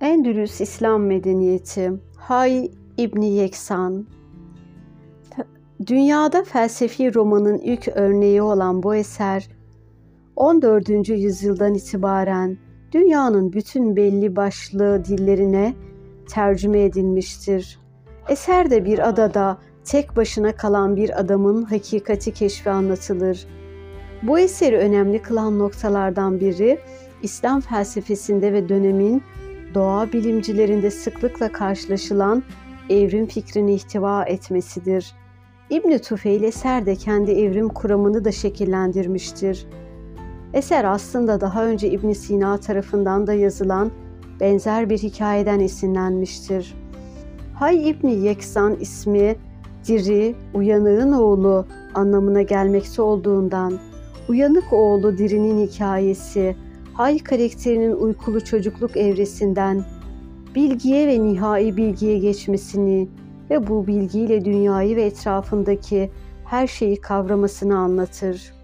Endülüs İslam Medeniyeti Hay İbni Yeksan Dünyada felsefi romanın ilk örneği olan bu eser 14. yüzyıldan itibaren dünyanın bütün belli başlı dillerine tercüme edilmiştir. Eserde bir adada tek başına kalan bir adamın hakikati keşfi anlatılır. Bu eseri önemli kılan noktalardan biri İslam felsefesinde ve dönemin doğa bilimcilerinde sıklıkla karşılaşılan evrim fikrini ihtiva etmesidir. İbn Tufeil eserde kendi evrim kuramını da şekillendirmiştir. Eser aslında daha önce İbn Sina tarafından da yazılan benzer bir hikayeden esinlenmiştir. Hay İbni Yeksan ismi diri, uyanığın oğlu anlamına gelmekte olduğundan uyanık oğlu dirinin hikayesi Hay karakterinin uykulu çocukluk evresinden bilgiye ve nihai bilgiye geçmesini ve bu bilgiyle dünyayı ve etrafındaki her şeyi kavramasını anlatır.